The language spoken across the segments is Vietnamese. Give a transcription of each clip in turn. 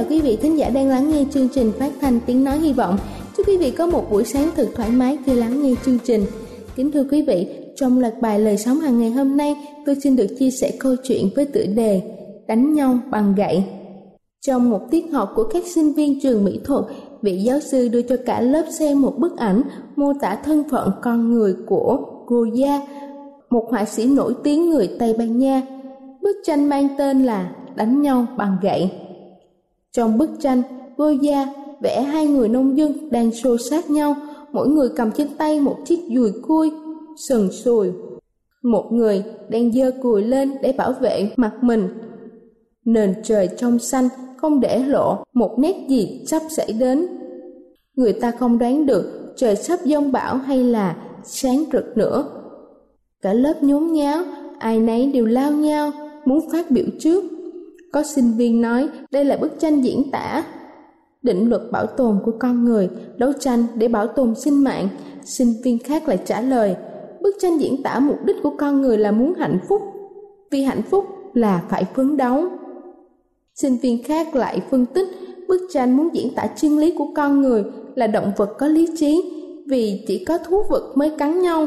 chào quý vị thính giả đang lắng nghe chương trình phát thanh tiếng nói hy vọng. Chúc quý vị có một buổi sáng thật thoải mái khi lắng nghe chương trình. Kính thưa quý vị, trong loạt bài lời sống hàng ngày hôm nay, tôi xin được chia sẻ câu chuyện với tựa đề Đánh nhau bằng gậy. Trong một tiết học của các sinh viên trường mỹ thuật, vị giáo sư đưa cho cả lớp xem một bức ảnh mô tả thân phận con người của Goya, một họa sĩ nổi tiếng người Tây Ban Nha. Bức tranh mang tên là Đánh nhau bằng gậy. Trong bức tranh, Goya vẽ hai người nông dân đang xô sát nhau, mỗi người cầm trên tay một chiếc dùi cui, sần sùi. Một người đang giơ cùi lên để bảo vệ mặt mình. Nền trời trong xanh không để lộ một nét gì sắp xảy đến. Người ta không đoán được trời sắp giông bão hay là sáng rực nữa. Cả lớp nhốn nháo, ai nấy đều lao nhau, muốn phát biểu trước có sinh viên nói đây là bức tranh diễn tả định luật bảo tồn của con người, đấu tranh để bảo tồn sinh mạng. Sinh viên khác lại trả lời, bức tranh diễn tả mục đích của con người là muốn hạnh phúc, vì hạnh phúc là phải phấn đấu. Sinh viên khác lại phân tích, bức tranh muốn diễn tả chân lý của con người là động vật có lý trí, vì chỉ có thú vật mới cắn nhau,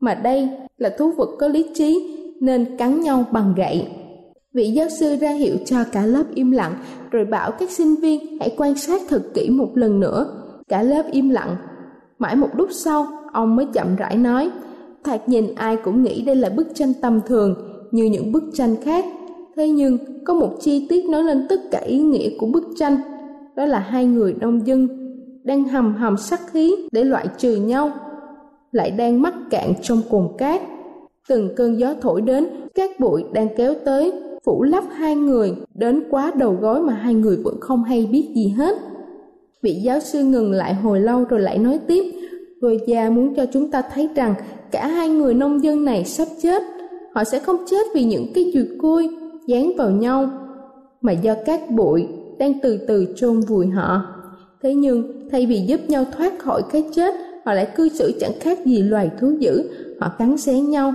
mà đây là thú vật có lý trí nên cắn nhau bằng gậy. Vị giáo sư ra hiệu cho cả lớp im lặng, rồi bảo các sinh viên hãy quan sát thật kỹ một lần nữa. Cả lớp im lặng. Mãi một lúc sau, ông mới chậm rãi nói, thoạt nhìn ai cũng nghĩ đây là bức tranh tầm thường, như những bức tranh khác. Thế nhưng, có một chi tiết nói lên tất cả ý nghĩa của bức tranh, đó là hai người nông dân đang hầm hầm sắc khí để loại trừ nhau, lại đang mắc cạn trong cồn cát. Từng cơn gió thổi đến, các bụi đang kéo tới, phủ lấp hai người đến quá đầu gối mà hai người vẫn không hay biết gì hết. Vị giáo sư ngừng lại hồi lâu rồi lại nói tiếp, người già muốn cho chúng ta thấy rằng cả hai người nông dân này sắp chết. Họ sẽ không chết vì những cái dùi cui dán vào nhau, mà do các bụi đang từ từ chôn vùi họ. Thế nhưng, thay vì giúp nhau thoát khỏi cái chết, họ lại cư xử chẳng khác gì loài thú dữ, họ cắn xé nhau.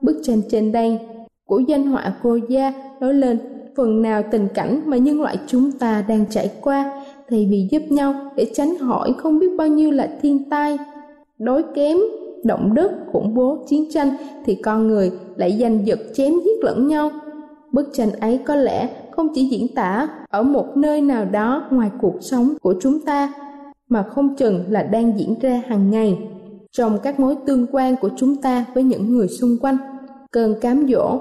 Bức tranh trên đây của danh họa cô gia nói lên, phần nào tình cảnh mà nhân loại chúng ta đang trải qua thay vì giúp nhau để tránh khỏi không biết bao nhiêu là thiên tai, đói kém, động đất, khủng bố, chiến tranh thì con người lại giành giật chém giết lẫn nhau. Bức tranh ấy có lẽ không chỉ diễn tả ở một nơi nào đó ngoài cuộc sống của chúng ta, mà không chừng là đang diễn ra hàng ngày trong các mối tương quan của chúng ta với những người xung quanh. Cơn cám dỗ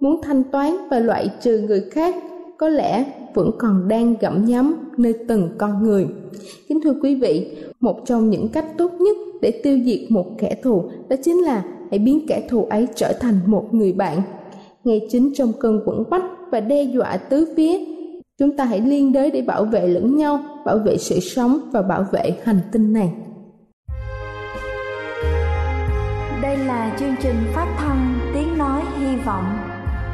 muốn thanh toán và loại trừ người khác có lẽ vẫn còn đang gặm nhấm nơi từng con người. Kính thưa quý vị, một trong những cách tốt nhất để tiêu diệt một kẻ thù đó chính là hãy biến kẻ thù ấy trở thành một người bạn. Ngay chính trong cơn quẩn quách và đe dọa tứ phía, chúng ta hãy liên đới để bảo vệ lẫn nhau, bảo vệ sự sống và bảo vệ hành tinh này. Đây Đây là chương trình phát thanh Tiếng Nói Hy Vọng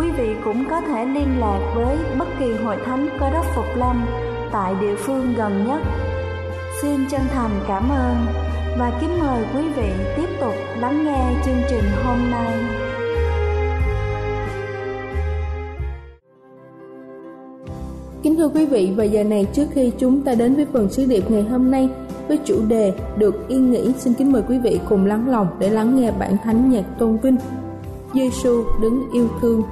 quý vị cũng có thể liên lạc với bất kỳ hội thánh Cơ đốc Phục Lâm tại địa phương gần nhất. Xin chân thành cảm ơn và kính mời quý vị tiếp tục lắng nghe chương trình hôm nay. Kính thưa quý vị, và giờ này trước khi chúng ta đến với phần sứ điệp ngày hôm nay với chủ đề Được yên nghỉ, xin kính mời quý vị cùng lắng lòng để lắng nghe bản thánh nhạc tôn vinh. Giêsu đứng yêu thương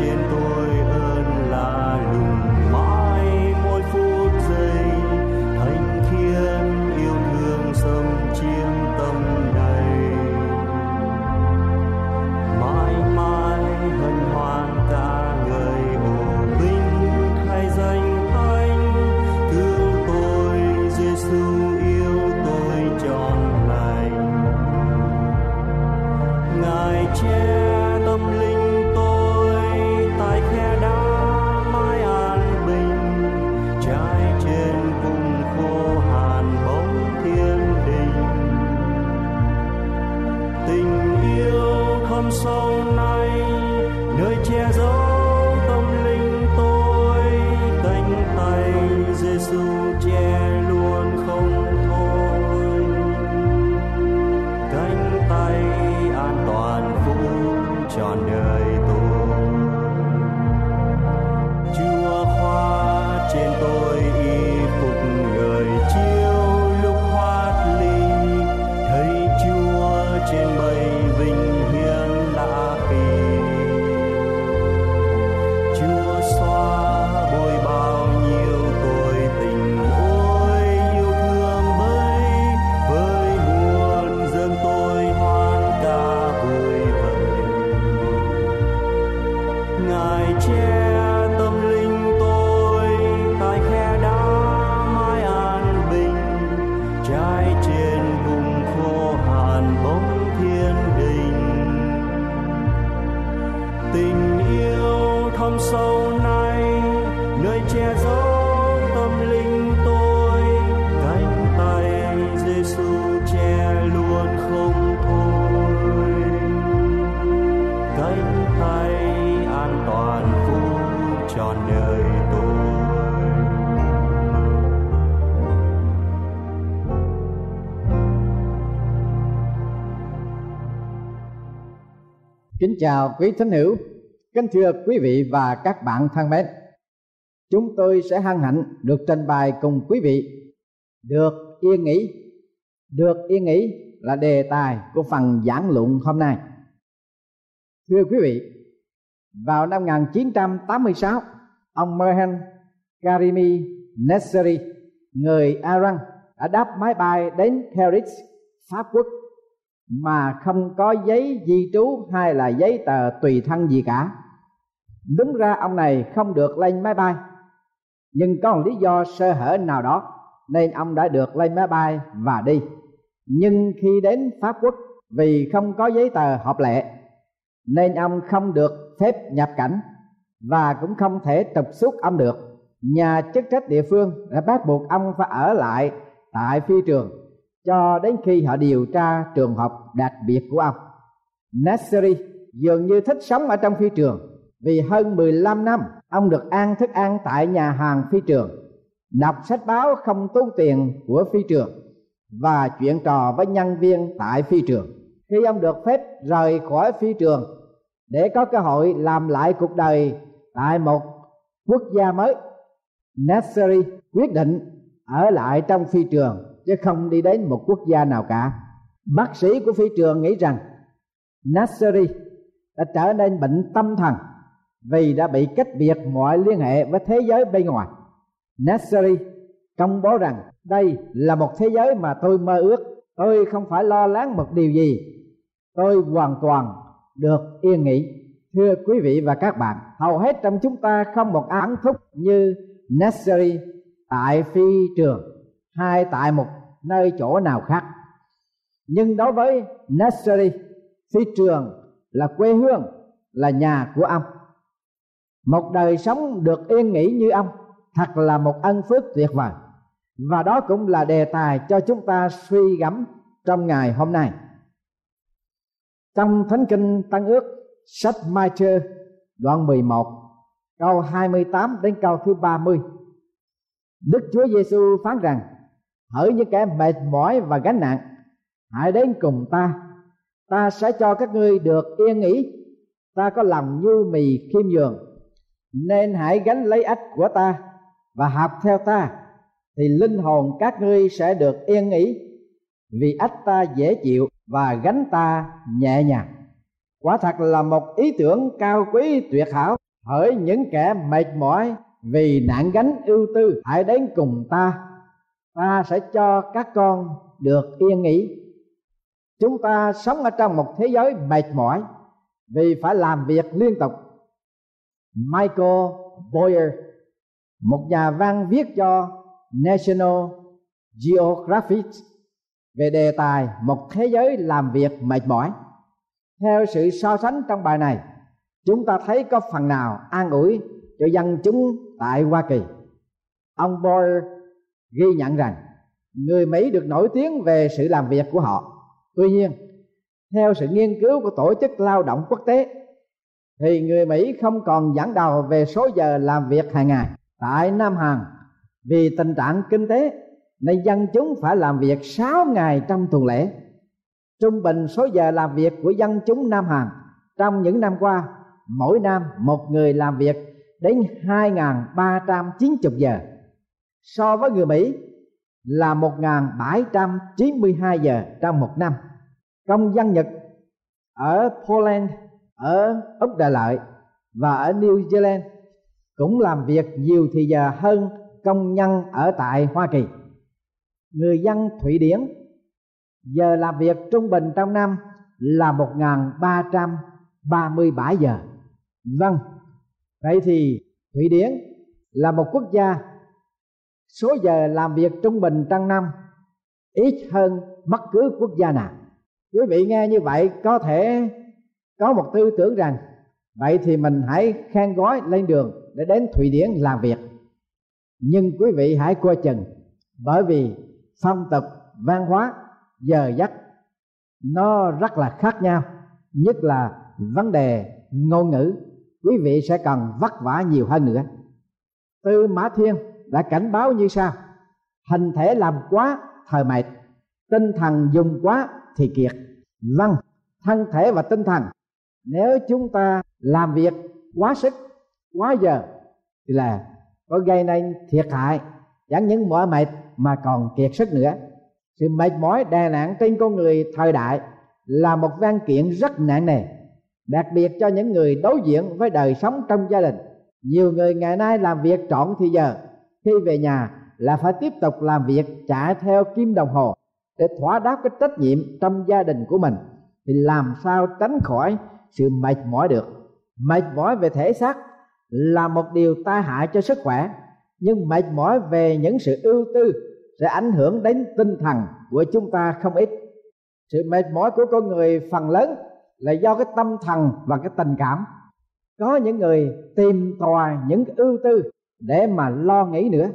cánh tay che giấu tâm linh tôi cánh tay Giêsu che luôn không thôi cánh tay an toàn phú trọn đời tôi Kính chào quý thính hữu, kính thưa quý vị và các bạn thân mến. Chúng tôi sẽ hân hạnh được trình bày cùng quý vị được yên nghỉ. Được yên nghỉ là đề tài của phần giảng luận hôm nay. Thưa quý vị, vào năm 1986, ông Mohan Karimi Nesseri, người Iran đã đáp máy bay đến Paris, Pháp Quốc mà không có giấy di trú hay là giấy tờ tùy thân gì cả đúng ra ông này không được lên máy bay nhưng có một lý do sơ hở nào đó nên ông đã được lên máy bay và đi nhưng khi đến pháp quốc, vì không có giấy tờ hợp lệ, nên ông không được phép nhập cảnh và cũng không thể trục xuất ông được nhà chức trách địa phương đã bắt buộc ông phải ở lại tại phi trường cho đến khi họ điều tra trường hợp đặc biệt của ông. Nasseri dường như thích sống ở trong phi trường vì hơn 15 năm ông được ăn thức ăn tại nhà hàng phi trường, đọc sách báo không tốn tiền của phi trường và chuyện trò với nhân viên tại phi trường. Khi ông được phép rời khỏi phi trường để có cơ hội làm lại cuộc đời tại một quốc gia mới, Nasseri quyết định ở lại trong phi trường chứ không đi đến một quốc gia nào cả bác sĩ của phi trường nghĩ rằng Nasseri đã trở nên bệnh tâm thần vì đã bị cách biệt mọi liên hệ với thế giới bên ngoài. Nasseri công bố rằng đây là một thế giới mà tôi mơ ước. Tôi không phải lo lắng một điều gì. Tôi hoàn toàn được yên nghỉ. Thưa quý vị và các bạn, hầu hết trong chúng ta không một án thúc như Nasseri tại phi trường hay tại một nơi chỗ nào khác. Nhưng đối với Nursery phi trường là quê hương, là nhà của ông một đời sống được yên nghỉ như ông thật là một ân phước tuyệt vời. Và đó cũng là đề tài cho chúng ta suy gẫm trong ngày hôm nay. Trong thánh kinh tăng ước, sách Mai Chơ đoạn 11 câu 28 đến câu thứ 30 Đức Chúa Giêsu phán rằng, hỡi những kẻ mệt mỏi và gánh nặng, hãy đến cùng ta. Ta sẽ cho các ngươi được yên nghỉ. Ta có lòng như mì khiêm nhường nên hãy gánh lấy ách của ta và học theo ta, thì linh hồn các ngươi sẽ được yên nghỉ. Vì ách ta dễ chịu và gánh ta nhẹ nhàng. Quả thật là một ý tưởng cao quý tuyệt hảo. Hỡi những kẻ mệt mỏi vì nạn gánh ưu tư, hãy đến cùng ta. Ta sẽ cho các con được yên nghỉ. Chúng ta sống ở trong một thế giới mệt mỏi vì phải làm việc liên tục michael boyer một nhà văn viết cho national geographic về đề tài một thế giới làm việc mệt mỏi theo sự so sánh trong bài này chúng ta thấy có phần nào an ủi cho dân chúng tại hoa kỳ ông boyer ghi nhận rằng người Mỹ được nổi tiếng về sự làm việc của họ. Tuy nhiên, theo sự nghiên cứu của Tổ chức Lao động Quốc tế, thì người Mỹ không còn dẫn đầu về số giờ làm việc hàng ngày tại Nam Hàn vì tình trạng kinh tế nên dân chúng phải làm việc 6 ngày trong tuần lễ. Trung bình số giờ làm việc của dân chúng Nam Hàn trong những năm qua, mỗi năm một người làm việc đến 2.390 giờ so với người Mỹ là 1.792 giờ trong một năm. Công dân Nhật ở Poland, ở Úc Đại Lợi và ở New Zealand cũng làm việc nhiều thì giờ hơn công nhân ở tại Hoa Kỳ. Người dân Thụy Điển giờ làm việc trung bình trong năm là 1.337 giờ. Vâng, vậy thì Thụy Điển là một quốc gia số giờ làm việc trung bình trong năm ít hơn bất cứ quốc gia nào quý vị nghe như vậy có thể có một tư tưởng rằng, vậy thì mình hãy khen gói lên đường để đến thụy điển làm việc. Nhưng quý vị hãy coi chừng, bởi vì phong tục, văn hóa, giờ giấc nó rất là khác nhau, nhất là vấn đề ngôn ngữ. Quý vị sẽ cần vất vả nhiều hơn nữa. Tư mã thiên đã cảnh báo như sau, hình thể làm quá, thời mệt, tinh thần dùng quá thì kiệt. Văn thân thể và tinh thần nếu chúng ta làm việc quá sức, quá giờ, thì là có gây nên thiệt hại, chẳng những mỏi mệt mà còn kiệt sức nữa. Sự mệt mỏi đè nặng trên con người thời đại là một văn kiện rất nặng nề, đặc biệt cho những người đối diện với đời sống trong gia đình. Nhiều người ngày nay làm việc trọn thì giờ, khi về nhà là phải tiếp tục làm việc chạy theo kim đồng hồ để thỏa đáp cái trách nhiệm trong gia đình của mình. Thì làm sao tránh khỏi sự mệt mỏi được. Mệt mỏi về thể xác là một điều tai hại cho sức khỏe, nhưng mệt mỏi về những sự ưu tư sẽ ảnh hưởng đến tinh thần của chúng ta không ít. Sự mệt mỏi của con người phần lớn là do cái tâm thần và cái tình cảm. Có những người tìm tòi những ưu tư để mà lo nghĩ nữa.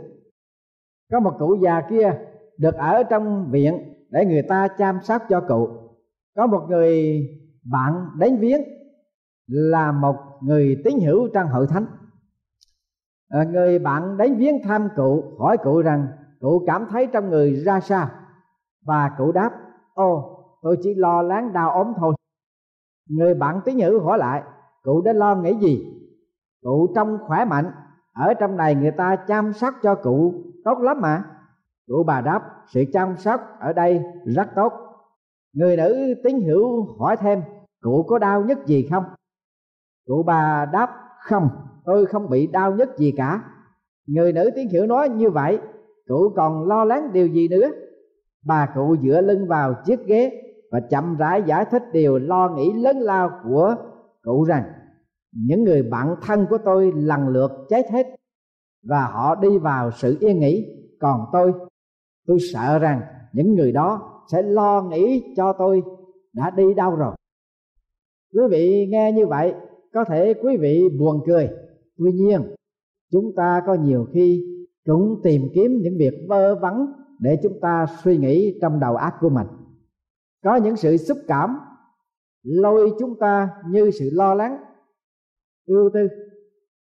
Có một cụ già kia được ở trong viện để người ta chăm sóc cho cụ. Có một người bạn đến viếng là một người tín hữu trong hội thánh. À, người bạn đến viếng thăm cụ hỏi cụ rằng cụ cảm thấy trong người ra sao? Và cụ đáp ô tôi chỉ lo lắng đau ốm thôi. Người bạn tín hữu hỏi lại cụ đã lo nghĩ gì? Cụ trông khỏe mạnh ở trong này người ta chăm sóc cho cụ tốt lắm mà. Cụ bà đáp sự chăm sóc ở đây rất tốt. Người nữ tín hữu hỏi thêm cụ có đau nhất gì không? Cụ bà đáp, không, tôi không bị đau nhất gì cả. Người nữ tiếng hiểu nói như vậy cụ còn lo lắng điều gì nữa? Bà cụ dựa lưng vào chiếc ghế và chậm rãi giải thích điều lo nghĩ lớn lao của cụ rằng, những người bạn thân của tôi lần lượt chết hết và họ đi vào sự yên nghỉ. Còn tôi tôi sợ rằng những người đó sẽ lo nghĩ cho tôi đã đi đâu rồi quý vị nghe như vậy, có thể quý vị buồn cười. Tuy nhiên, chúng ta có nhiều khi cũng tìm kiếm những việc vơ vắng để chúng ta suy nghĩ trong đầu óc của mình. Có những sự xúc cảm, lôi chúng ta như sự lo lắng. Ưu tư,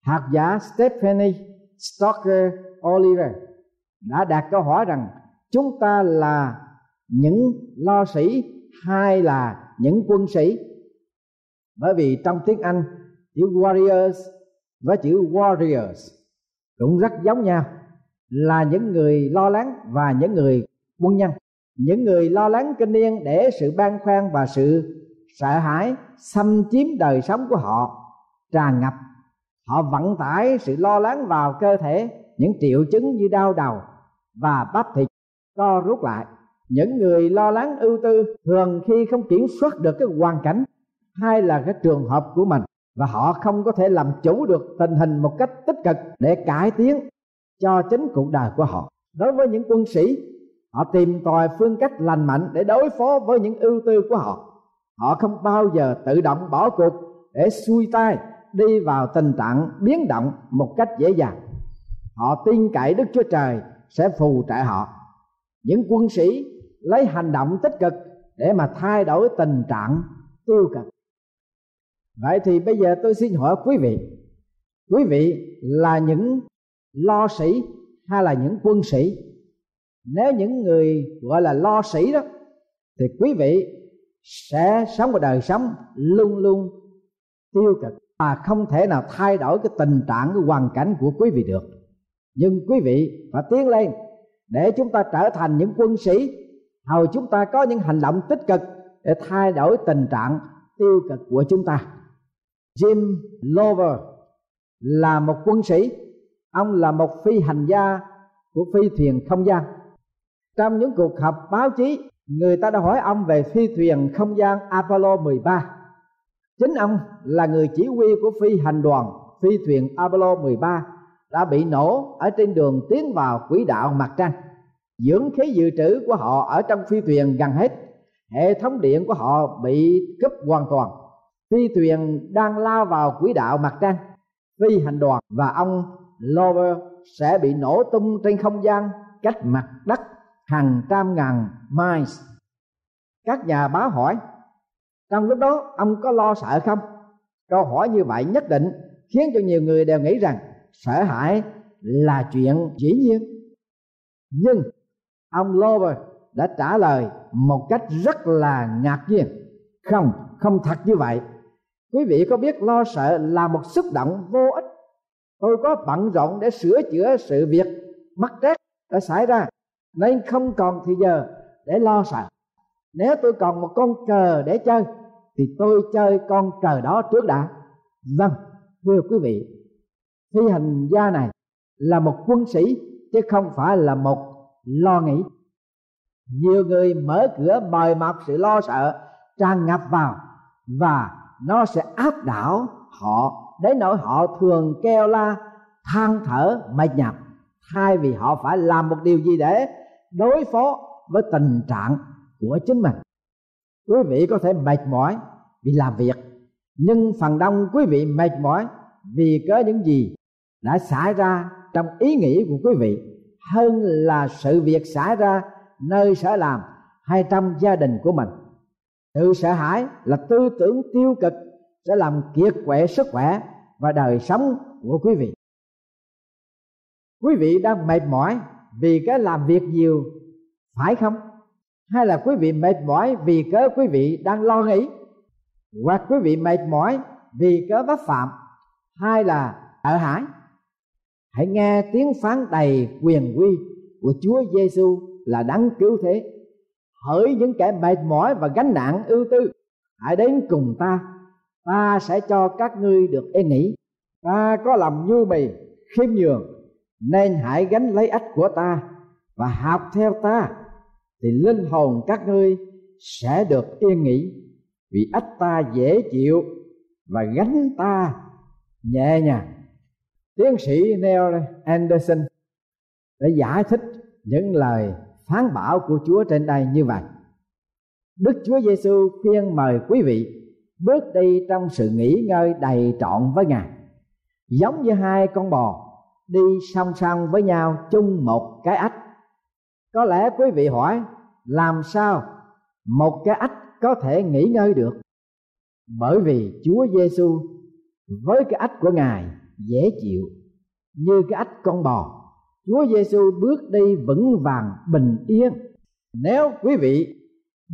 học giả Stephanie Stoker Oliver đã đặt câu hỏi rằng chúng ta là những lo sĩ hay là những quân sĩ? Bởi vì trong tiếng Anh, chữ warriors với chữ warriors cũng rất giống nhau, là những người lo lắng và những người quân nhân. Những người lo lắng kinh niên để sự ban khoan và sự sợ hãi xâm chiếm đời sống của họ tràn ngập. Họ vận tải sự lo lắng vào cơ thể những triệu chứng như đau đầu và bắp thịt co rút lại. Những người lo lắng ưu tư thường khi không kiểm soát được cái hoàn cảnh hay là cái trường hợp của mình, và họ không có thể làm chủ được tình hình một cách tích cực để cải tiến cho chính cuộc đời của họ. Đối với những quân sĩ, họ tìm tòi phương cách lành mạnh để đối phó với những ưu tư của họ. Họ không bao giờ tự động bỏ cuộc để xuôi tay đi vào tình trạng biến động một cách dễ dàng. Họ tin cậy đức chúa trời sẽ phù trợ họ. Những quân sĩ lấy hành động tích cực để mà thay đổi tình trạng tiêu cực vậy thì bây giờ tôi xin hỏi quý vị. Quý vị là những lo sĩ hay là những quân sĩ? Nếu những người gọi là lo sĩ đó, thì quý vị sẽ sống một đời sống luôn luôn tiêu cực và không thể nào thay đổi cái tình trạng, cái hoàn cảnh của quý vị được. Nhưng quý vị phải tiến lên để chúng ta trở thành những quân sĩ. Hầu chúng ta có những hành động tích cực để thay đổi tình trạng tiêu cực của chúng ta. Jim Lover là một quân sĩ. Ông là một phi hành gia của phi thuyền không gian. Trong những cuộc họp báo chí, người ta đã hỏi ông về phi thuyền không gian Apollo 13 chính ông là người chỉ huy của phi hành đoàn phi thuyền Apollo 13 đã bị nổ ở trên đường tiến vào quỹ đạo mặt trăng. Dưỡng khí dự trữ của họ ở trong phi thuyền gần hết. Hệ thống điện của họ bị cúp hoàn toàn phi thuyền đang lao vào quỹ đạo mặt trăng. Phi hành đoàn và ông Lover sẽ bị nổ tung trên không gian cách mặt đất hàng trăm ngàn miles. Các nhà báo hỏi, trong lúc đó, ông có lo sợ không? Câu hỏi như vậy nhất định khiến cho nhiều người đều nghĩ rằng sợ hãi là chuyện dĩ nhiên. Nhưng ông Lover đã trả lời một cách rất là ngạc nhiên. Không không thật như vậy quý vị có biết lo sợ là một xúc động vô ích? Tôi có bận rộn để sửa chữa sự việc. Mắc trách đã xảy ra, nên không còn thì giờ để lo sợ. Nếu tôi còn một con cờ để chơi, thì tôi chơi con cờ đó trước đã. Vâng thưa quý vị, phi hành gia này là một quân sĩ, chứ không phải là một lo nghĩ. Nhiều người mở cửa mời mọc sự lo sợ, tràn ngập vào và nó sẽ áp đảo họ. Đến nỗi họ thường kêu la, than thở, mệt nhọc. Thay vì họ phải làm một điều gì để đối phó với tình trạng của chính mình. Quý vị có thể mệt mỏi vì làm việc, nhưng phần đông quý vị mệt mỏi vì có những gì đã xảy ra trong ý nghĩ của quý vị, hơn là sự việc xảy ra nơi sở làm hay trong gia đình của mình sự sợ hãi là tư tưởng tiêu cực sẽ làm kiệt quệ sức khỏe và đời sống của quý vị. Quý vị đang mệt mỏi vì cái làm việc nhiều, phải không? Hay là quý vị mệt mỏi vì cớ quý vị đang lo nghĩ? Hoặc quý vị mệt mỏi vì cớ vấp phạm hay là sợ hãi? Hãy nghe tiếng phán đầy quyền quy của Chúa Giêsu là đấng cứu thế hỡi những kẻ mệt mỏi và gánh nặng ưu tư. Hãy đến cùng ta ta sẽ cho các ngươi được yên nghỉ. Ta có lòng nhu mì, khiêm nhường, nên hãy gánh lấy ách của ta và học theo ta, thì linh hồn các ngươi sẽ được yên nghỉ. Vì ách ta dễ chịu và gánh ta nhẹ nhàng. Tiến sĩ Neil Anderson đã giải thích những lời phán bảo của Chúa trên đây như vậy. Đức Chúa Giêsu khuyên mời quý vị bước đi trong sự nghỉ ngơi đầy trọn với Ngài, giống như hai con bò đi song song với nhau chung một cái ách. Có lẽ quý vị hỏi làm sao một cái ách có thể nghỉ ngơi được? Bởi vì Chúa Giêsu với cái ách của Ngài dễ chịu như cái ách con bò Chúa Giêsu bước đi vững vàng, bình yên. Nếu quý vị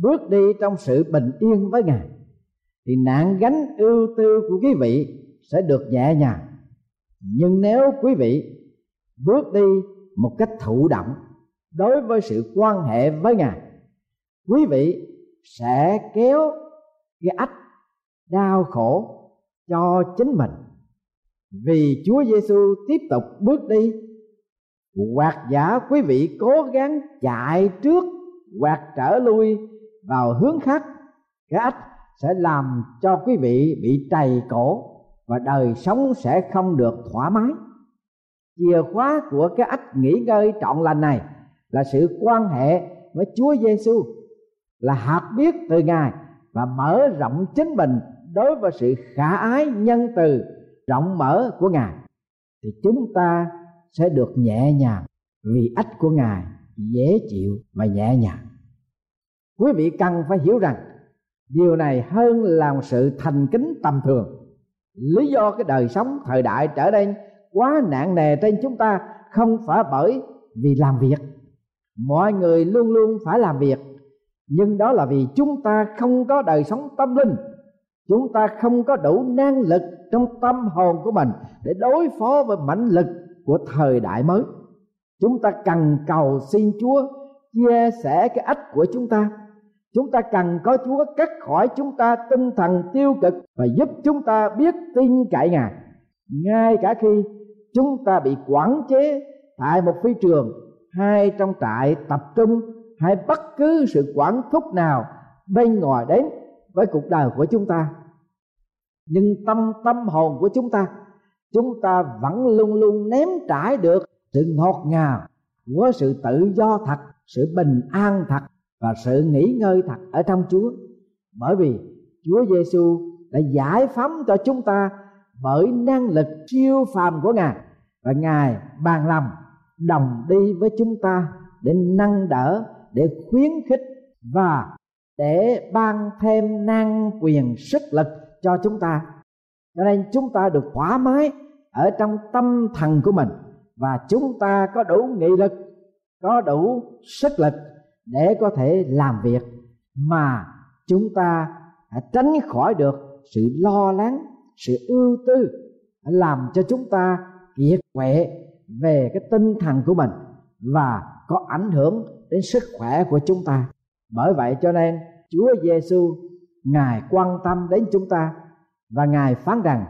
bước đi trong sự bình yên với Ngài, thì nạn gánh ưu tư của quý vị sẽ được nhẹ nhàng. Nhưng nếu quý vị bước đi một cách thụ động đối với sự quan hệ với Ngài, quý vị sẽ kéo cái ách, đau khổ cho chính mình. Vì Chúa Giêsu tiếp tục bước đi hoặc giả quý vị cố gắng chạy trước, hoặc trở lui vào hướng khác, cái ách sẽ làm cho quý vị bị trầy cổ và đời sống sẽ không được thoải mái. Chìa khóa của cái ách nghỉ ngơi trọn lành này là sự quan hệ với Chúa Giêsu, là học biết từ Ngài và mở rộng chính mình đối với sự khả ái nhân từ, rộng mở của ngài. Thì chúng ta sẽ được nhẹ nhàng, vì ách của ngài dễ chịu và nhẹ nhàng. Quý vị cần phải hiểu rằng, điều này hơn là một sự thành kính tầm thường. Lý do cái đời sống thời đại trở nên quá nặng nề trên chúng ta không phải bởi vì làm việc. Mọi người luôn luôn phải làm việc, nhưng đó là vì chúng ta không có đời sống tâm linh. Chúng ta không có đủ năng lực trong tâm hồn của mình để đối phó với mãnh lực của thời đại mới. Chúng ta cần cầu xin chúa chia sẻ cái ách của chúng ta. Chúng ta cần có chúa cắt khỏi chúng ta tinh thần tiêu cực và giúp chúng ta biết tin cậy ngài. Ngay cả khi chúng ta bị quản chế tại một phi trường, hay trong trại tập trung, hay bất cứ sự quản thúc nào bên ngoài đến với cuộc đời của chúng ta. Nhưng tâm tâm hồn của chúng ta chúng ta vẫn luôn luôn ném trải được sự ngọt ngào của sự tự do thật, sự bình an thật và sự nghỉ ngơi thật ở trong Chúa. Bởi vì Chúa Giêsu đã giải phóng cho chúng ta bởi năng lực siêu phàm của ngài và ngài bàn lòng đồng đi với chúng ta để nâng đỡ, để khuyến khích và để ban thêm năng quyền sức lực cho chúng ta cho nên chúng ta được thoải mái ở trong tâm thần của mình và chúng ta có đủ nghị lực, có đủ sức lực để có thể làm việc mà chúng ta tránh khỏi được sự lo lắng, sự ưu tư làm cho chúng ta kiệt quệ về cái tinh thần của mình và có ảnh hưởng đến sức khỏe của chúng ta. Bởi vậy cho nên Chúa Giêsu ngài quan tâm đến chúng ta và ngài phán rằng,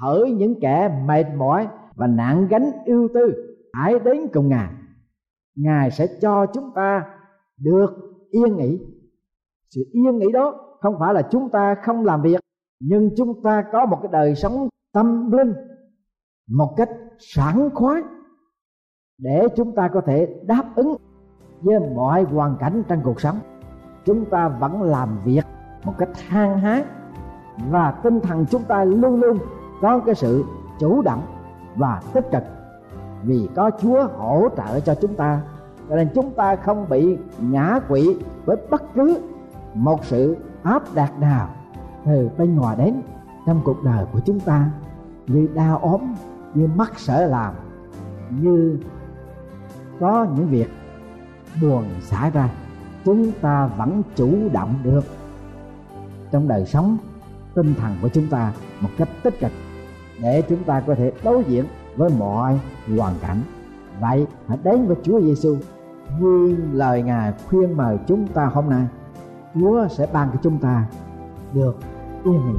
hỡi những kẻ mệt mỏi và nặng gánh ưu tư, hãy đến cùng ngài. Ngài sẽ cho chúng ta được yên nghỉ. Sự yên nghỉ đó không phải là chúng ta không làm việc, nhưng chúng ta có một cái đời sống tâm linh một cách sảng khoái để chúng ta có thể đáp ứng với mọi hoàn cảnh trong cuộc sống. Chúng ta vẫn làm việc một cách hăng hái và tinh thần chúng ta luôn luôn có cái sự chủ động và tích cực. Vì có Chúa hỗ trợ cho chúng ta, cho nên chúng ta không bị ngã quỵ với bất cứ một sự áp đặt nào từ bên ngoài đến trong cuộc đời của chúng ta. Như đau ốm, như mắc sở làm, như có những việc buồn xảy ra, chúng ta vẫn chủ động được trong đời sống tinh thần của chúng ta một cách tích cực để chúng ta có thể đối diện với mọi hoàn cảnh. Vậy hãy đến với Chúa Giêsu như lời Ngài khuyên mời chúng ta hôm nay. Chúa sẽ ban cho chúng ta được yên nghỉ.